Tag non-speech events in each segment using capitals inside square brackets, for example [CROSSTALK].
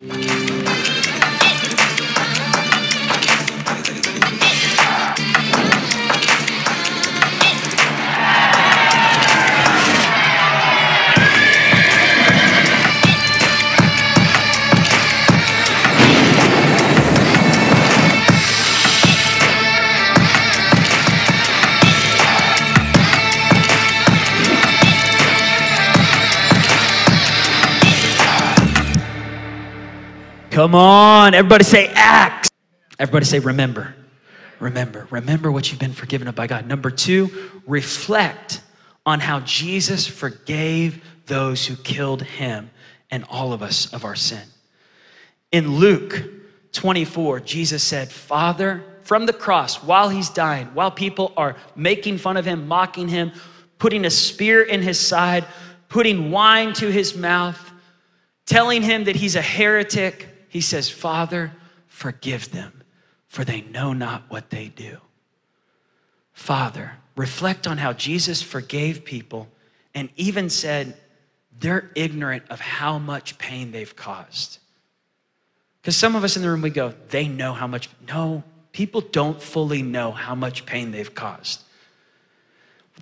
you Come on, everybody say acts. Everybody say remember. Remember. Remember what you've been forgiven of by God. Number two, reflect on how Jesus forgave those who killed him and all of us of our sin. In Luke 24, Jesus said, Father, from the cross, while he's dying, while people are making fun of him, mocking him, putting a spear in his side, putting wine to his mouth, telling him that he's a heretic, he says, Father, forgive them, for they know not what they do. Father, reflect on how Jesus forgave people and even said they're ignorant of how much pain they've caused. Because some of us in the room, we go, they know how much. No, people don't fully know how much pain they've caused.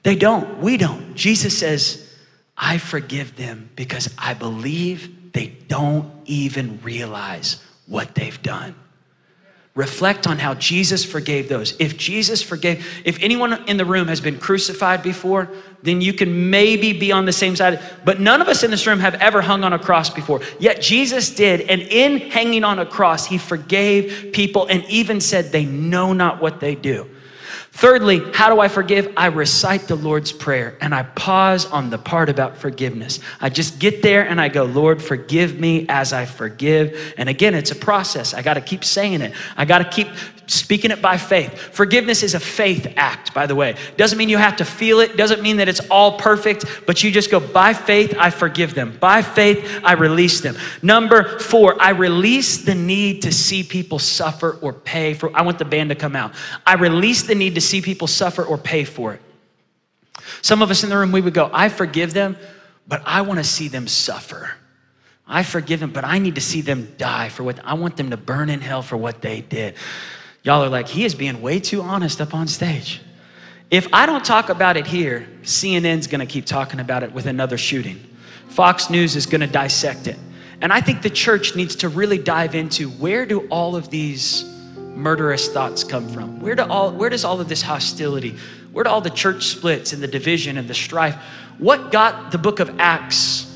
They don't. We don't. Jesus says, I forgive them because I believe they don't even realize what they've done. Reflect on how Jesus forgave those. If Jesus forgave, if anyone in the room has been crucified before, then you can maybe be on the same side. But none of us in this room have ever hung on a cross before. Yet Jesus did. And in hanging on a cross, he forgave people and even said, They know not what they do. Thirdly, how do I forgive? I recite the Lord's Prayer and I pause on the part about forgiveness. I just get there and I go, Lord, forgive me as I forgive. And again, it's a process. I got to keep saying it. I got to keep speaking it by faith. Forgiveness is a faith act, by the way. Doesn't mean you have to feel it, doesn't mean that it's all perfect, but you just go, by faith, I forgive them. By faith, I release them. Number four, I release the need to see people suffer or pay for. I want the band to come out. I release the need to see people suffer or pay for it. Some of us in the room, we would go, I forgive them, but I want to see them suffer. I forgive them, but I need to see them die for what I want them to burn in hell for what they did. Y'all are like, he is being way too honest up on stage. If I don't talk about it here, CNN's gonna keep talking about it with another shooting. Fox News is gonna dissect it. And I think the church needs to really dive into where do all of these murderous thoughts come from? Where, do all, where does all of this hostility, where do all the church splits and the division and the strife, what got the book of Acts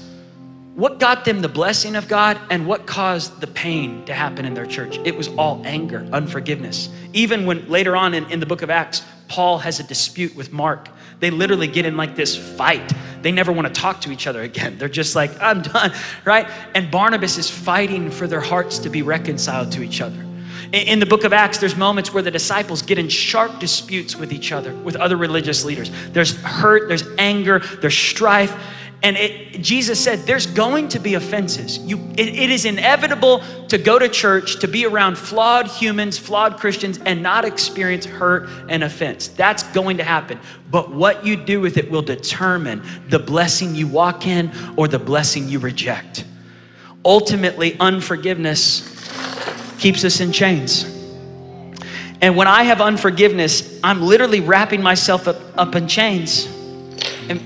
what got them the blessing of God and what caused the pain to happen in their church? It was all anger, unforgiveness. Even when later on in, in the book of Acts, Paul has a dispute with Mark. They literally get in like this fight. They never want to talk to each other again. They're just like, I'm done, [LAUGHS] right? And Barnabas is fighting for their hearts to be reconciled to each other. In the book of Acts, there's moments where the disciples get in sharp disputes with each other, with other religious leaders. There's hurt, there's anger, there's strife. And it, Jesus said, there's going to be offenses. You, it, it is inevitable to go to church, to be around flawed humans, flawed Christians, and not experience hurt and offense. That's going to happen. But what you do with it will determine the blessing you walk in or the blessing you reject. Ultimately, unforgiveness keeps us in chains. And when I have unforgiveness, I'm literally wrapping myself up, up in chains. And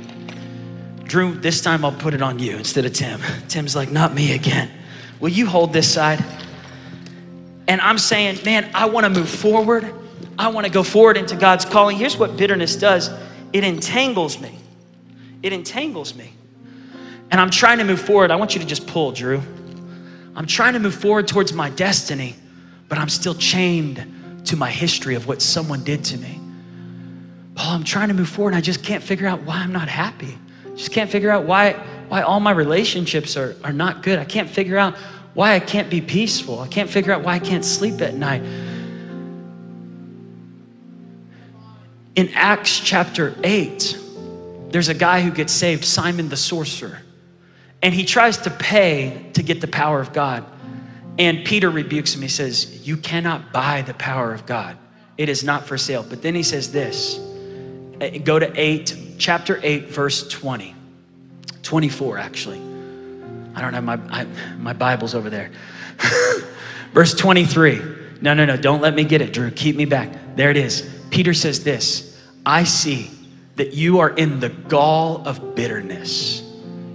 Drew, this time I'll put it on you instead of Tim. Tim's like, not me again. Will you hold this side? And I'm saying, man, I want to move forward. I want to go forward into God's calling. Here's what bitterness does it entangles me. It entangles me. And I'm trying to move forward. I want you to just pull, Drew. I'm trying to move forward towards my destiny, but I'm still chained to my history of what someone did to me. Paul, I'm trying to move forward and I just can't figure out why I'm not happy. Just can't figure out why, why all my relationships are, are not good. I can't figure out why I can't be peaceful. I can't figure out why I can't sleep at night. In Acts chapter 8, there's a guy who gets saved, Simon the sorcerer. And he tries to pay to get the power of God. And Peter rebukes him. He says, You cannot buy the power of God, it is not for sale. But then he says this uh, go to 8 chapter 8, verse 20, 24 actually. I don't have my, I, my Bible's over there. [LAUGHS] Verse 23. No, no, no, don't let me get it, Drew. Keep me back. There it is. Peter says this I see that you are in the gall of bitterness.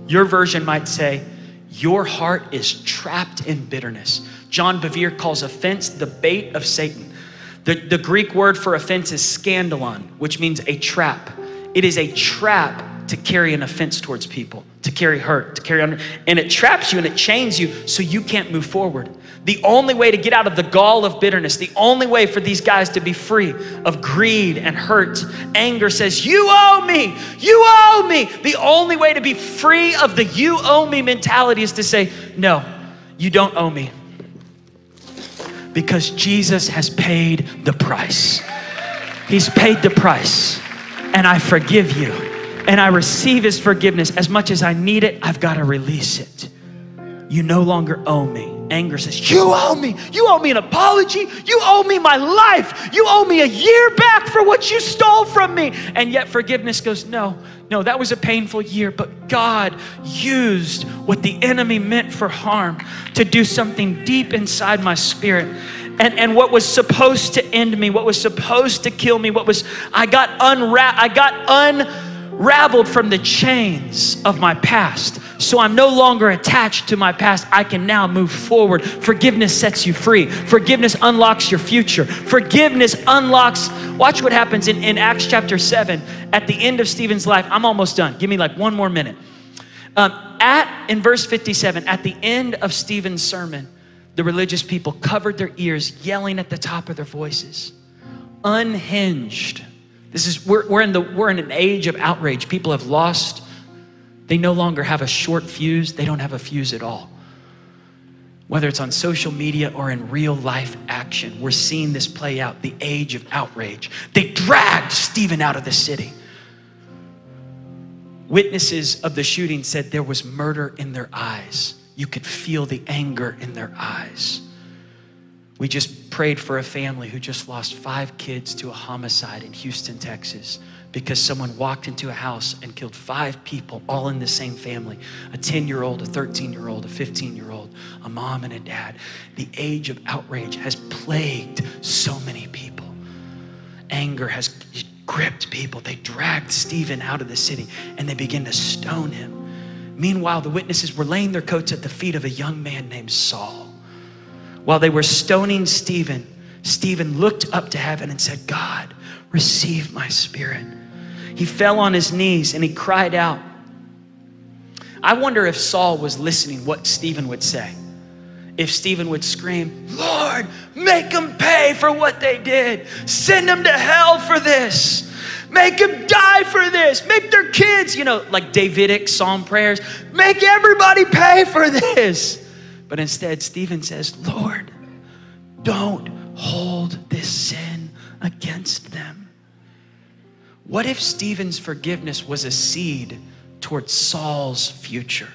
Your version might say, Your heart is trapped in bitterness. John Bevere calls offense the bait of Satan. The, the Greek word for offense is scandalon, which means a trap. It is a trap to carry an offense towards people, to carry hurt, to carry on, and it traps you and it chains you so you can't move forward. The only way to get out of the gall of bitterness, the only way for these guys to be free of greed and hurt, anger says, You owe me, you owe me. The only way to be free of the you owe me mentality is to say, No, you don't owe me. Because Jesus has paid the price. He's paid the price, and I forgive you, and I receive His forgiveness. As much as I need it, I've got to release it. You no longer owe me. Anger says, You owe me. You owe me an apology. You owe me my life. You owe me a year back for what you stole from me. And yet forgiveness goes, No, no, that was a painful year, but God used what the enemy meant for harm to do something deep inside my spirit. And, and what was supposed to end me, what was supposed to kill me, what was, I got unwrapped, I got unraveled from the chains of my past so I'm no longer attached to my past. I can now move forward. Forgiveness sets you free. Forgiveness unlocks your future. Forgiveness unlocks, watch what happens in, in Acts chapter 7 at the end of Stephen's life. I'm almost done. Give me like one more minute. Um, at, in verse 57, at the end of Stephen's sermon, the religious people covered their ears, yelling at the top of their voices, unhinged. This is, we're, we're, in the, we're in an age of outrage. People have lost they no longer have a short fuse, they don't have a fuse at all. Whether it's on social media or in real life action, we're seeing this play out the age of outrage. They dragged Stephen out of the city. Witnesses of the shooting said there was murder in their eyes. You could feel the anger in their eyes. We just prayed for a family who just lost five kids to a homicide in Houston, Texas because someone walked into a house and killed five people, all in the same family a 10 year old, a 13 year old, a 15 year old, a mom and a dad. The age of outrage has plagued so many people. Anger has gripped people. They dragged Stephen out of the city and they began to stone him. Meanwhile, the witnesses were laying their coats at the feet of a young man named Saul. While they were stoning Stephen, Stephen looked up to heaven and said, God, receive my spirit. He fell on his knees and he cried out. I wonder if Saul was listening what Stephen would say. If Stephen would scream, Lord, make them pay for what they did. Send them to hell for this. Make them die for this. Make their kids, you know, like Davidic psalm prayers, make everybody pay for this. But instead, Stephen says, Lord, don't hold this sin against them. What if Stephen's forgiveness was a seed towards Saul's future?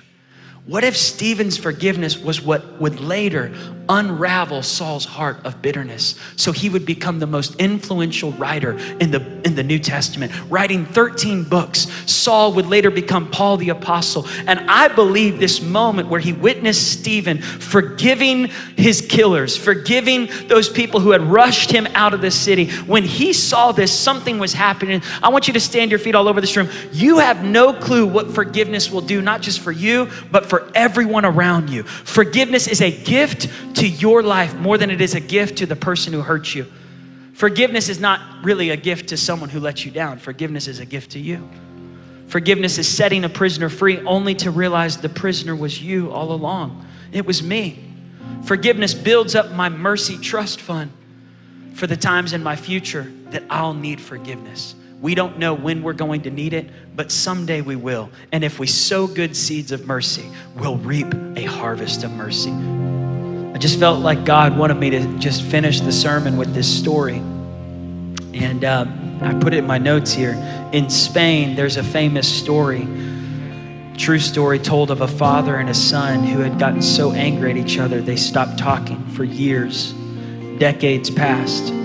What if Stephen's forgiveness was what would later unravel Saul's heart of bitterness so he would become the most influential writer in the, in the New Testament, writing 13 books? Saul would later become Paul the Apostle. And I believe this moment where he witnessed Stephen forgiving his killers, forgiving those people who had rushed him out of the city, when he saw this, something was happening. I want you to stand your feet all over this room. You have no clue what forgiveness will do, not just for you, but for everyone around you. Forgiveness is a gift to your life more than it is a gift to the person who hurt you. Forgiveness is not really a gift to someone who let you down, forgiveness is a gift to you. Forgiveness is setting a prisoner free only to realize the prisoner was you all along. It was me. Forgiveness builds up my mercy trust fund for the times in my future that I'll need forgiveness. We don't know when we're going to need it, but someday we will. And if we sow good seeds of mercy, we'll reap a harvest of mercy. I just felt like God wanted me to just finish the sermon with this story. And um, I put it in my notes here. In Spain, there's a famous story, true story told of a father and a son who had gotten so angry at each other they stopped talking for years. Decades passed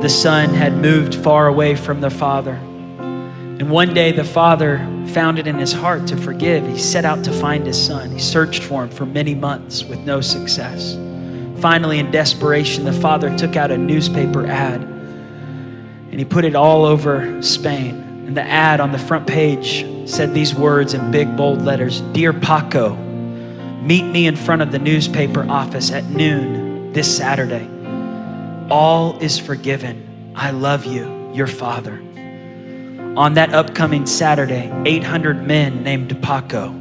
the son had moved far away from the father. And one day the father found it in his heart to forgive. He set out to find his son. He searched for him for many months with no success. Finally, in desperation, the father took out a newspaper ad and he put it all over Spain. And the ad on the front page said these words in big, bold letters Dear Paco, meet me in front of the newspaper office at noon this Saturday. All is forgiven. I love you, your father. On that upcoming Saturday, 800 men named Paco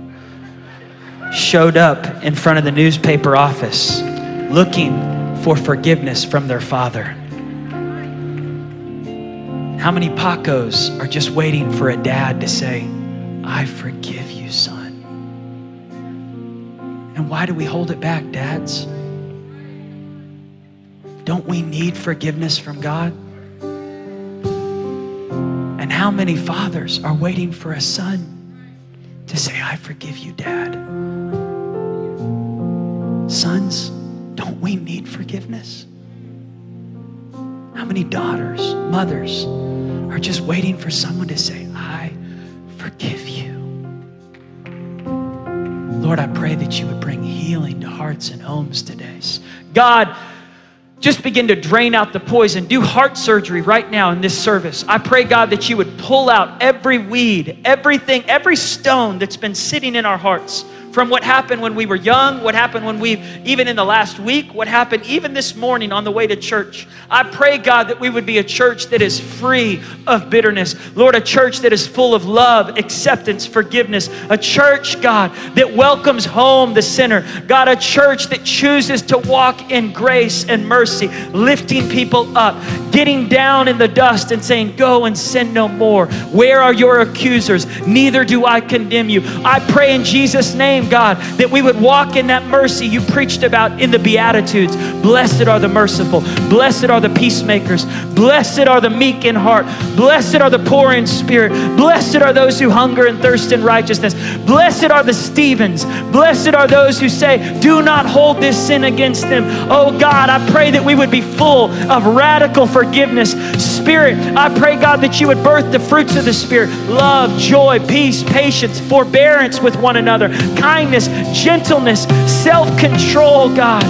showed up in front of the newspaper office looking for forgiveness from their father. How many Pacos are just waiting for a dad to say, I forgive you, son? And why do we hold it back, dads? Don't we need forgiveness from God? And how many fathers are waiting for a son to say, I forgive you, dad? Sons, don't we need forgiveness? How many daughters, mothers are just waiting for someone to say, I forgive you? Lord, I pray that you would bring healing to hearts and homes today. God, just begin to drain out the poison. Do heart surgery right now in this service. I pray, God, that you would pull out every weed, everything, every stone that's been sitting in our hearts from what happened when we were young, what happened when we, even in the last week, what happened even this morning on the way to church. I pray, God, that we would be a church that is free of bitterness. Lord, a church that is full of love, acceptance, forgiveness. A church, God, that welcomes home the sinner. God, a church that chooses to walk in grace and mercy, lifting people up, getting down in the dust and saying, Go and sin no more. Where are your accusers? Neither do I condemn you. I pray in Jesus' name God, that we would walk in that mercy you preached about in the Beatitudes. Blessed are the merciful, blessed are the peacemakers, blessed are the meek in heart, blessed are the poor in spirit, blessed are those who hunger and thirst in righteousness, blessed are the Stevens, blessed are those who say, Do not hold this sin against them. Oh God, I pray that we would be full of radical forgiveness. Spirit, I pray, God, that you would birth the fruits of the Spirit. Love, joy, peace, patience, forbearance with one another, kindness, gentleness, self control, God.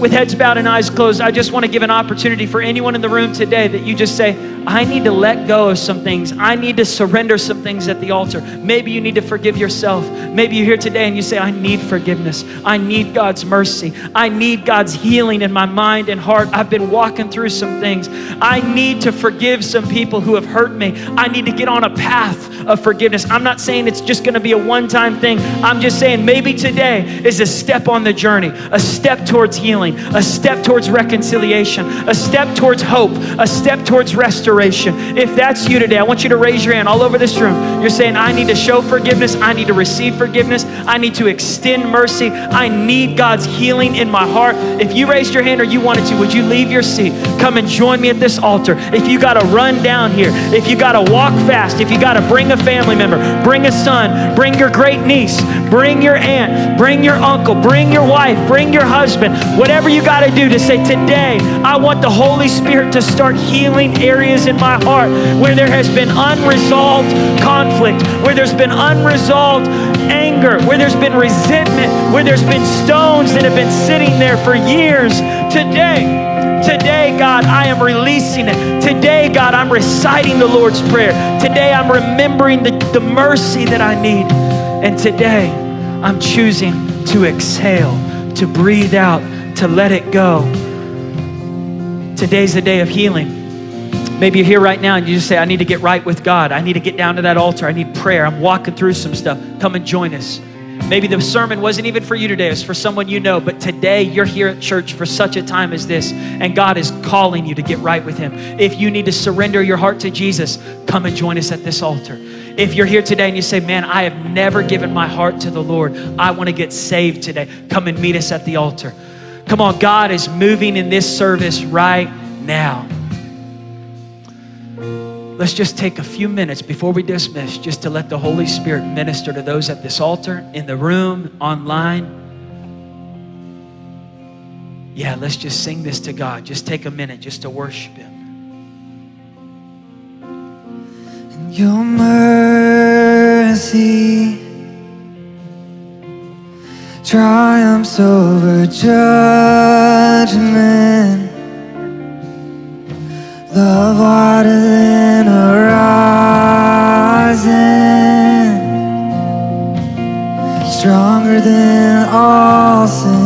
With heads bowed and eyes closed, I just want to give an opportunity for anyone in the room today that you just say, I need to let go of some things. I need to surrender some things at the altar. Maybe you need to forgive yourself. Maybe you're here today and you say, I need forgiveness. I need God's mercy. I need God's healing in my mind and heart. I've been walking through some things. I need to forgive some people who have hurt me. I need to get on a path of forgiveness. I'm not saying it's just going to be a one time thing. I'm just saying maybe today is a step on the journey, a step towards healing, a step towards reconciliation, a step towards hope, a step towards restoration. If that's you today, I want you to raise your hand all over this room. You're saying, I need to show forgiveness, I need to receive forgiveness, I need to extend mercy, I need God's healing in my heart. If you raised your hand or you wanted to, would you leave your seat? Come and join me at this altar. If you got to run down here, if you got to walk fast, if you got to bring a family member, bring a son, bring your great niece, bring your aunt, bring your uncle, bring your wife, bring your husband, whatever you got to do to say, Today, I want the Holy Spirit to start healing areas in my heart where there has been unresolved conflict, where there's been unresolved anger, where there's been resentment, where there's been stones that have been sitting there for years. Today, Today, God, I am releasing it. Today, God, I'm reciting the Lord's Prayer. Today, I'm remembering the, the mercy that I need. And today, I'm choosing to exhale, to breathe out, to let it go. Today's the day of healing. Maybe you're here right now and you just say, I need to get right with God. I need to get down to that altar. I need prayer. I'm walking through some stuff. Come and join us. Maybe the sermon wasn't even for you today, it's for someone you know, but today you're here at church for such a time as this, and God is calling you to get right with Him. If you need to surrender your heart to Jesus, come and join us at this altar. If you're here today and you say, Man, I have never given my heart to the Lord, I want to get saved today, come and meet us at the altar. Come on, God is moving in this service right now. Let's just take a few minutes before we dismiss just to let the Holy Spirit minister to those at this altar, in the room, online. Yeah, let's just sing this to God. Just take a minute just to worship Him. Your mercy triumphs over judgment. Love wider than horizon, stronger than all sin.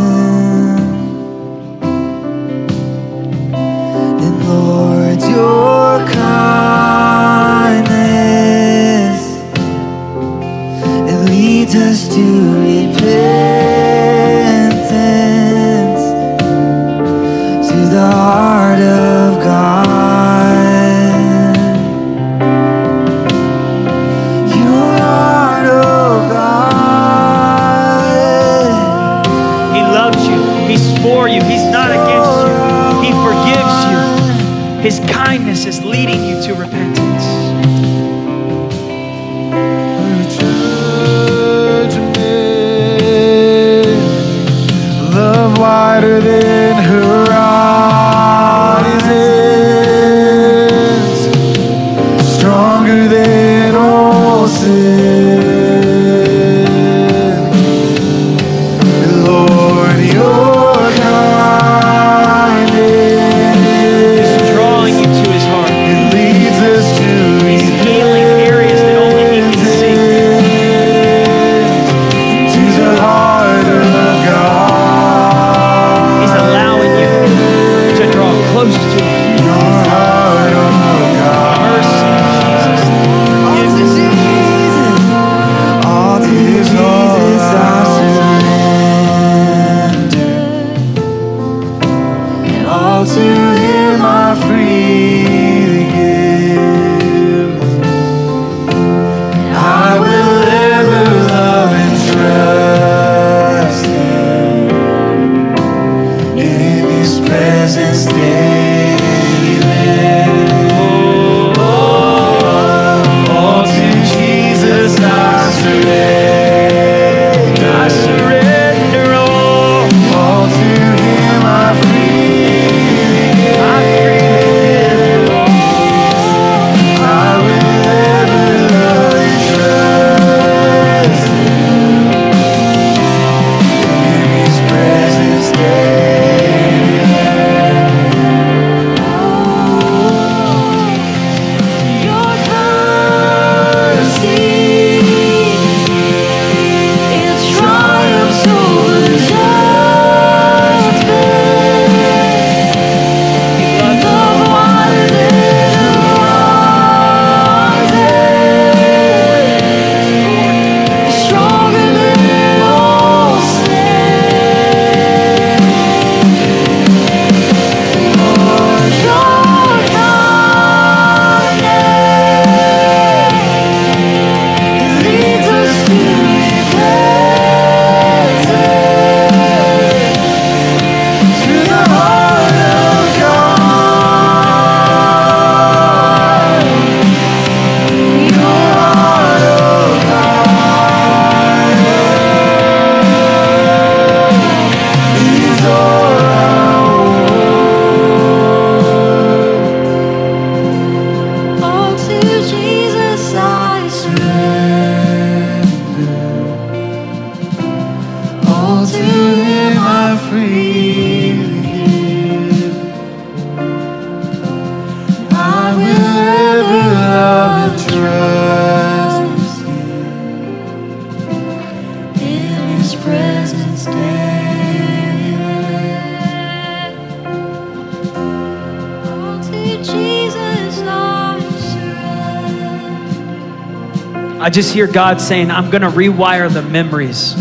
His kindness is leading you to repentance. I just hear God saying, I'm going to rewire the memories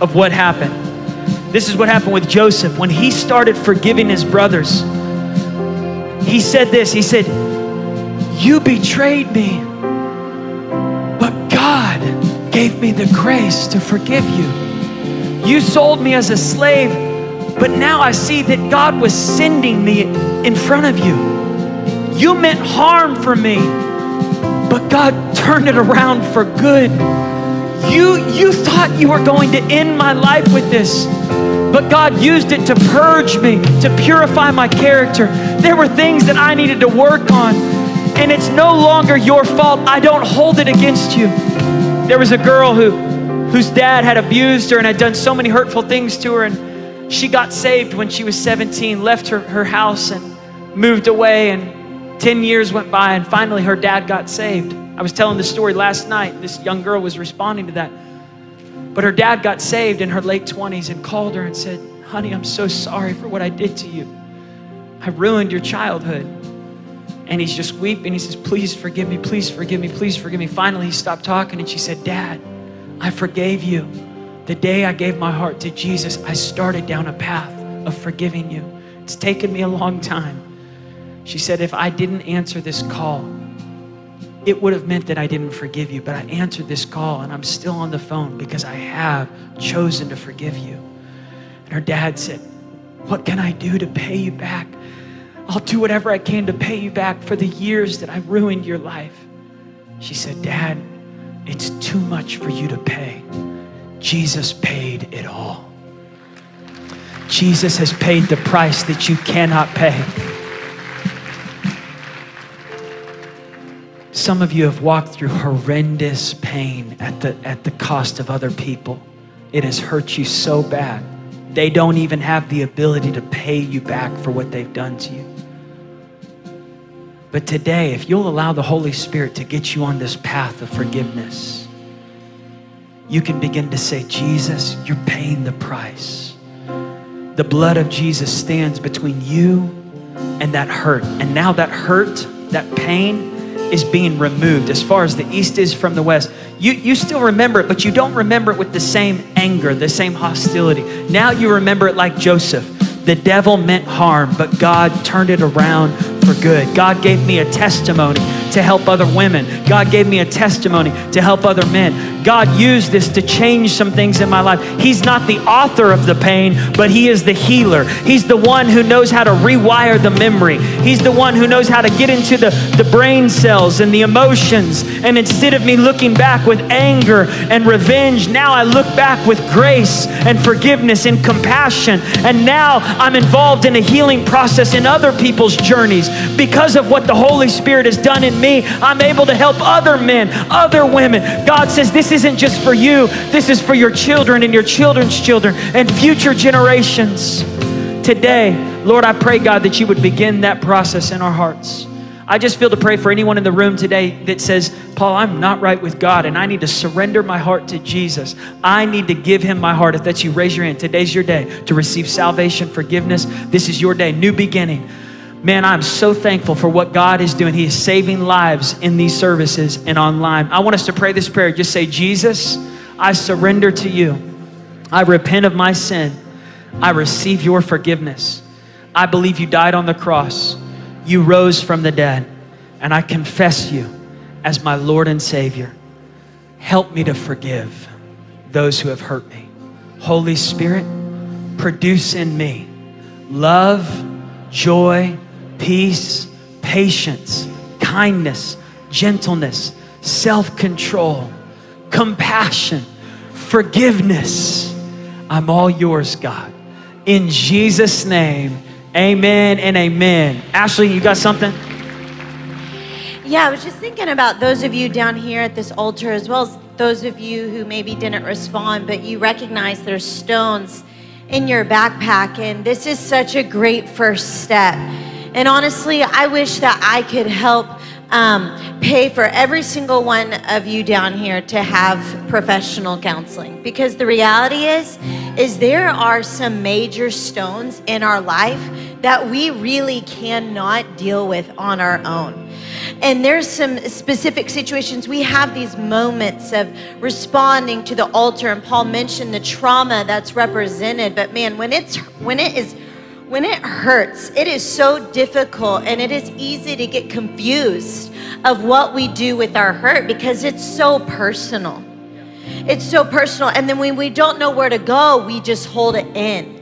of what happened. This is what happened with Joseph. When he started forgiving his brothers, he said this He said, You betrayed me, but God gave me the grace to forgive you. You sold me as a slave, but now I see that God was sending me in front of you. You meant harm for me, but God turned it around for good. You, you thought you were going to end my life with this, but God used it to purge me, to purify my character. There were things that I needed to work on. and it's no longer your fault. I don't hold it against you. There was a girl who, whose dad had abused her and had done so many hurtful things to her, and she got saved when she was 17, left her, her house and moved away, and 10 years went by, and finally her dad got saved. I was telling the story last night. This young girl was responding to that. But her dad got saved in her late 20s and called her and said, Honey, I'm so sorry for what I did to you. I ruined your childhood. And he's just weeping. He says, Please forgive me, please forgive me, please forgive me. Finally, he stopped talking and she said, Dad, I forgave you. The day I gave my heart to Jesus, I started down a path of forgiving you. It's taken me a long time. She said, If I didn't answer this call, it would have meant that I didn't forgive you, but I answered this call and I'm still on the phone because I have chosen to forgive you. And her dad said, What can I do to pay you back? I'll do whatever I can to pay you back for the years that I ruined your life. She said, Dad, it's too much for you to pay. Jesus paid it all. Jesus has paid the price that you cannot pay. Some of you have walked through horrendous pain at the, at the cost of other people. It has hurt you so bad. They don't even have the ability to pay you back for what they've done to you. But today, if you'll allow the Holy Spirit to get you on this path of forgiveness, you can begin to say, Jesus, you're paying the price. The blood of Jesus stands between you and that hurt. And now that hurt, that pain, is being removed as far as the east is from the west. You, you still remember it, but you don't remember it with the same anger, the same hostility. Now you remember it like Joseph. The devil meant harm, but God turned it around for good. God gave me a testimony to help other women. God gave me a testimony to help other men. God used this to change some things in my life. He's not the author of the pain, but He is the healer. He's the one who knows how to rewire the memory. He's the one who knows how to get into the, the brain cells and the emotions. And instead of me looking back with anger and revenge, now I look back with grace and forgiveness and compassion. And now I'm involved in a healing process in other people's journeys. Because of what the Holy Spirit has done in me, I'm able to help other men, other women. God says, This isn't just for you, this is for your children and your children's children and future generations. Today, Lord, I pray, God, that you would begin that process in our hearts. I just feel to pray for anyone in the room today that says, Paul, I'm not right with God and I need to surrender my heart to Jesus. I need to give him my heart. If that's you, raise your hand. Today's your day to receive salvation, forgiveness. This is your day, new beginning. Man, I'm so thankful for what God is doing. He is saving lives in these services and online. I want us to pray this prayer. Just say, Jesus, I surrender to you. I repent of my sin. I receive your forgiveness. I believe you died on the cross. You rose from the dead. And I confess you as my Lord and Savior. Help me to forgive those who have hurt me. Holy Spirit, produce in me love, joy, peace, patience, kindness, gentleness, self control, compassion, forgiveness. I'm all yours, God. In Jesus' name, amen and amen. Ashley, you got something? Yeah, I was just thinking about those of you down here at this altar, as well as those of you who maybe didn't respond, but you recognize there's stones in your backpack, and this is such a great first step. And honestly, I wish that I could help um, pay for every single one of you down here to have professional counseling. Because the reality is is there are some major stones in our life that we really cannot deal with on our own. And there's some specific situations. We have these moments of responding to the altar and paul mentioned the trauma that's represented. But man when it's when it is when it hurts, it is so difficult and it is easy to get confused of what we do with our hurt because it's so personal. It's so personal. And then when we don't know where to go, we just hold it in.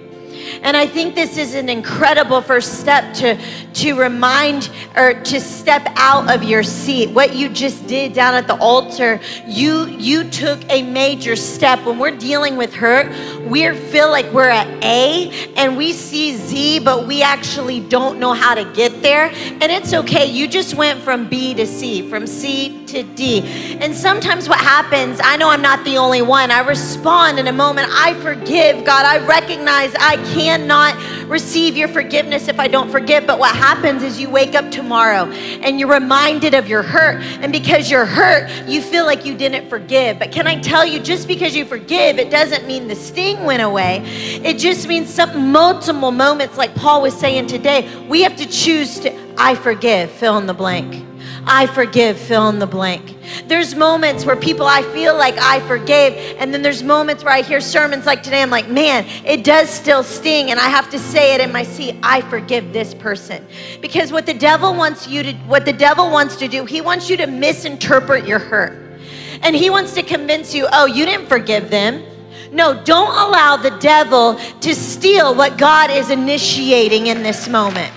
And I think this is an incredible first step to, to remind or to step out of your seat. What you just did down at the altar, you you took a major step. When we're dealing with hurt, we feel like we're at A and we see Z, but we actually don't know how to get there. And it's okay. You just went from B to C, from C to D. And sometimes what happens, I know I'm not the only one. I respond in a moment. I forgive, God. I recognize I cannot receive your forgiveness if I don't forgive. But what happens is you wake up tomorrow and you're reminded of your hurt. And because you're hurt, you feel like you didn't forgive. But can I tell you, just because you forgive, it doesn't mean the sting went away. It just means some multiple moments, like Paul was saying today, we have to choose to, I forgive, fill in the blank. I forgive, fill in the blank. There's moments where people I feel like I forgave, and then there's moments where I hear sermons like today, I'm like, man, it does still sting, and I have to say it in my seat, I forgive this person. Because what the devil wants you to what the devil wants to do, he wants you to misinterpret your hurt. And he wants to convince you, oh, you didn't forgive them. No, don't allow the devil to steal what God is initiating in this moment.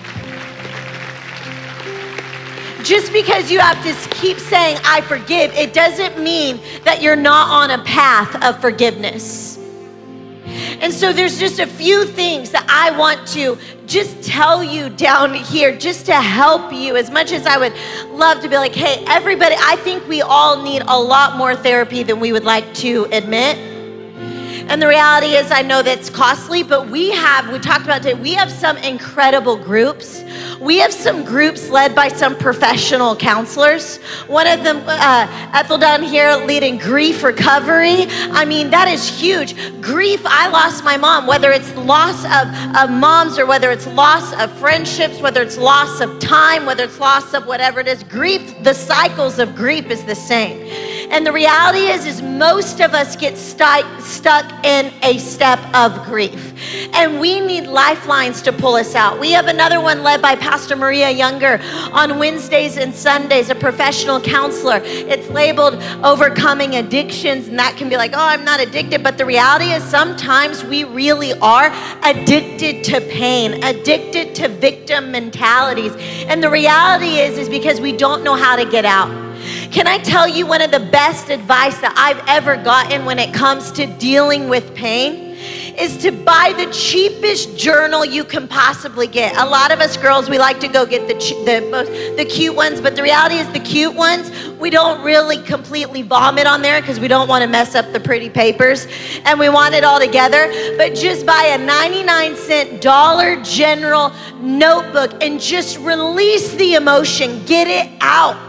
Just because you have to keep saying, I forgive, it doesn't mean that you're not on a path of forgiveness. And so there's just a few things that I want to just tell you down here, just to help you, as much as I would love to be like, hey, everybody, I think we all need a lot more therapy than we would like to admit. And the reality is, I know that's costly, but we have, we talked about today, we have some incredible groups. We have some groups led by some professional counselors. One of them, uh, Ethel down here, leading grief recovery. I mean, that is huge. Grief, I lost my mom, whether it's loss of, of moms or whether it's loss of friendships, whether it's loss of time, whether it's loss of whatever it is. Grief, the cycles of grief is the same. And the reality is, is most of us get stuck, stuck in a step of grief. And we need lifelines to pull us out. We have another one led by Pastor Maria Younger on Wednesdays and Sundays, a professional counselor. It's labeled overcoming addictions, and that can be like, oh, I'm not addicted. But the reality is sometimes we really are addicted to pain, addicted to victim mentalities. And the reality is, is because we don't know how to get out. Can I tell you one of the best advice that I've ever gotten when it comes to dealing with pain? Is to buy the cheapest journal you can possibly get. A lot of us girls, we like to go get the the most, the cute ones, but the reality is the cute ones we don't really completely vomit on there because we don't want to mess up the pretty papers, and we want it all together. But just buy a 99 cent Dollar General notebook and just release the emotion, get it out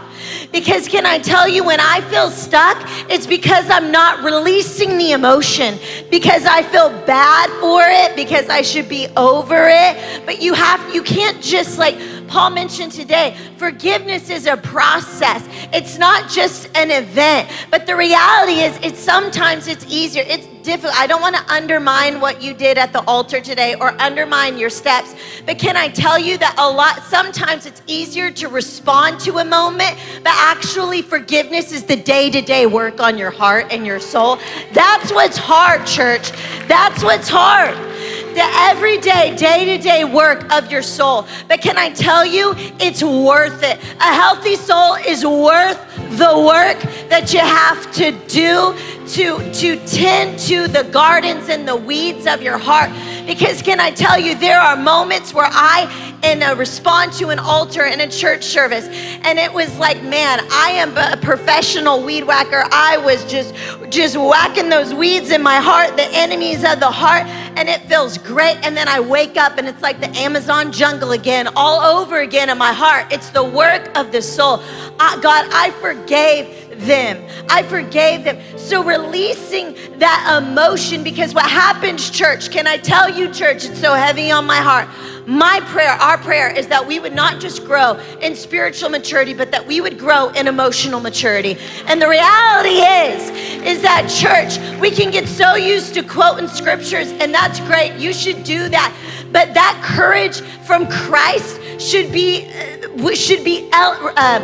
because can I tell you, when I feel stuck, it's because I'm not releasing the emotion, because I feel bad for it, because I should be over it. But you have, you can't just like, Paul mentioned today, forgiveness is a process. It's not just an event. But the reality is, it's sometimes it's easier. It's difficult. I don't want to undermine what you did at the altar today or undermine your steps. But can I tell you that a lot, sometimes it's easier to respond to a moment, but actually, forgiveness is the day to day work on your heart and your soul. That's what's hard, church. That's what's hard the everyday, day to day work of your soul. But can I tell you, it's worth it. A healthy soul is worth the work that you have to do to, to tend to the gardens and the weeds of your heart. Because can I tell you, there are moments where I in a respond to an altar in a church service and it was like man i am a professional weed whacker i was just just whacking those weeds in my heart the enemies of the heart and it feels great and then i wake up and it's like the amazon jungle again all over again in my heart it's the work of the soul uh, god i forgave them. I forgave them. So releasing that emotion because what happens, church, can I tell you, church, it's so heavy on my heart. My prayer, our prayer, is that we would not just grow in spiritual maturity, but that we would grow in emotional maturity. And the reality is, is that church, we can get so used to quoting scriptures, and that's great. You should do that. But that courage from Christ should be, uh, should be, uh,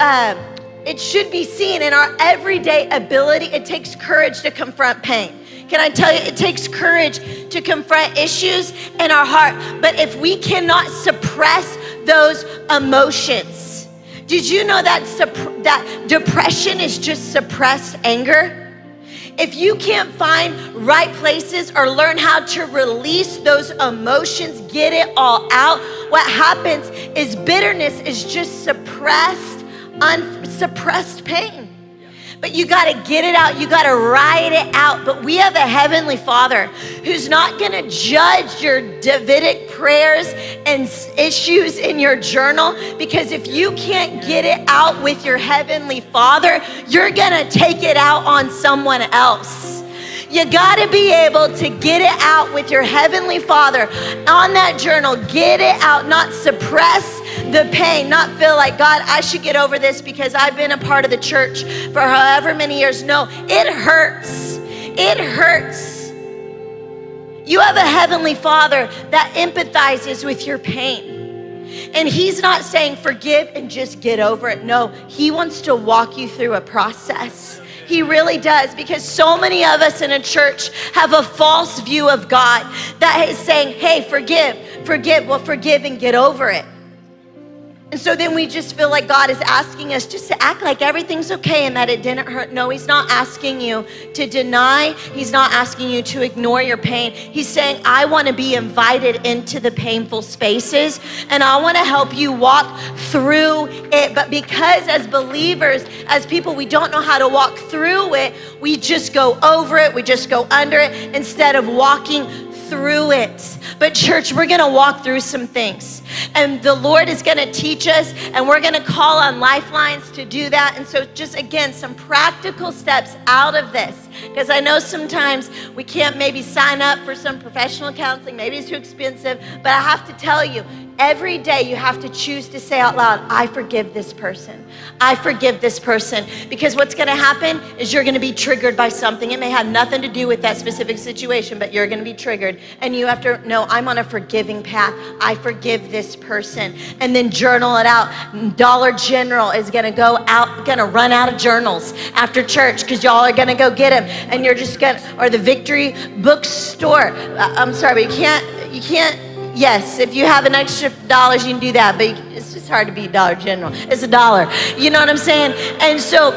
uh, it should be seen in our everyday ability. It takes courage to confront pain. Can I tell you, it takes courage to confront issues in our heart. But if we cannot suppress those emotions, did you know that, supp- that depression is just suppressed anger? If you can't find right places or learn how to release those emotions, get it all out, what happens is bitterness is just suppressed, unsuppressed pain. But you got to get it out. You got to write it out. But we have a heavenly Father who's not going to judge your Davidic prayers and issues in your journal because if you can't get it out with your heavenly Father, you're going to take it out on someone else. You got to be able to get it out with your heavenly Father on that journal. Get it out, not suppress the pain, not feel like, God, I should get over this because I've been a part of the church for however many years. No, it hurts. It hurts. You have a heavenly Father that empathizes with your pain. And He's not saying forgive and just get over it. No, He wants to walk you through a process. He really does because so many of us in a church have a false view of God that is saying, hey, forgive, forgive, well, forgive and get over it. And so then we just feel like God is asking us just to act like everything's okay and that it didn't hurt. No, He's not asking you to deny. He's not asking you to ignore your pain. He's saying, I want to be invited into the painful spaces and I want to help you walk through it. But because as believers, as people, we don't know how to walk through it, we just go over it, we just go under it instead of walking through it. But, church, we're gonna walk through some things. And the Lord is gonna teach us, and we're gonna call on lifelines to do that. And so, just again, some practical steps out of this. Because I know sometimes we can't maybe sign up for some professional counseling, maybe it's too expensive. But I have to tell you, Every day you have to choose to say out loud, I forgive this person. I forgive this person. Because what's going to happen is you're going to be triggered by something. It may have nothing to do with that specific situation, but you're going to be triggered. And you have to know, I'm on a forgiving path. I forgive this person. And then journal it out. Dollar General is going to go out, going to run out of journals after church because y'all are going to go get them. And you're just going to, or the Victory Bookstore. Uh, I'm sorry, but you can't, you can't Yes, if you have an extra dollars, you can do that, but it's just hard to be Dollar General. It's a dollar. You know what I'm saying? And so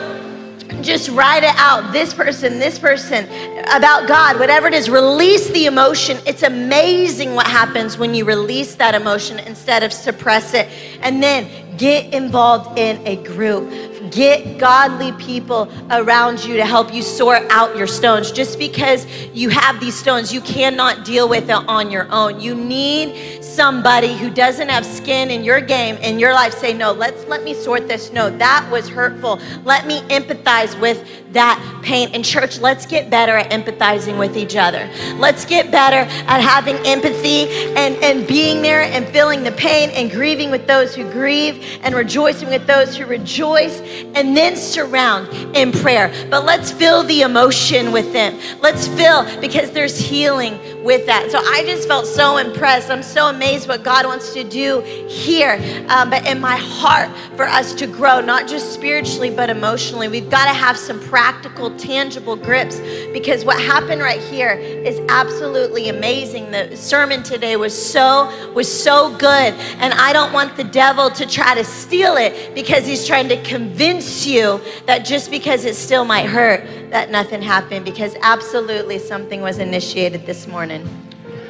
just write it out. This person, this person, about God, whatever it is, release the emotion. It's amazing what happens when you release that emotion instead of suppress it. And then get involved in a group Get godly people around you to help you sort out your stones. Just because you have these stones, you cannot deal with it on your own. You need somebody who doesn't have skin in your game in your life say, No, let's let me sort this. No, that was hurtful. Let me empathize with that pain. In church, let's get better at empathizing with each other. Let's get better at having empathy and, and being there and feeling the pain and grieving with those who grieve and rejoicing with those who rejoice and then surround in prayer. But let's fill the emotion with them. Let's fill because there's healing with that. So I just felt so impressed. I'm so amazed what God wants to do here. Um, but in my heart, for us to grow, not just spiritually, but emotionally, we've got to have some practical, tangible grips because what happened right here is absolutely amazing. The sermon today was so was so good, and I don't want the devil to try to steal it because he's trying to convince you that just because it still might hurt, that nothing happened because absolutely something was initiated this morning.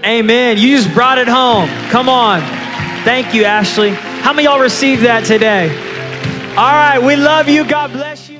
Amen. You just brought it home. Come on. Thank you, Ashley. How many y'all received that today? All right. We love you. God bless you.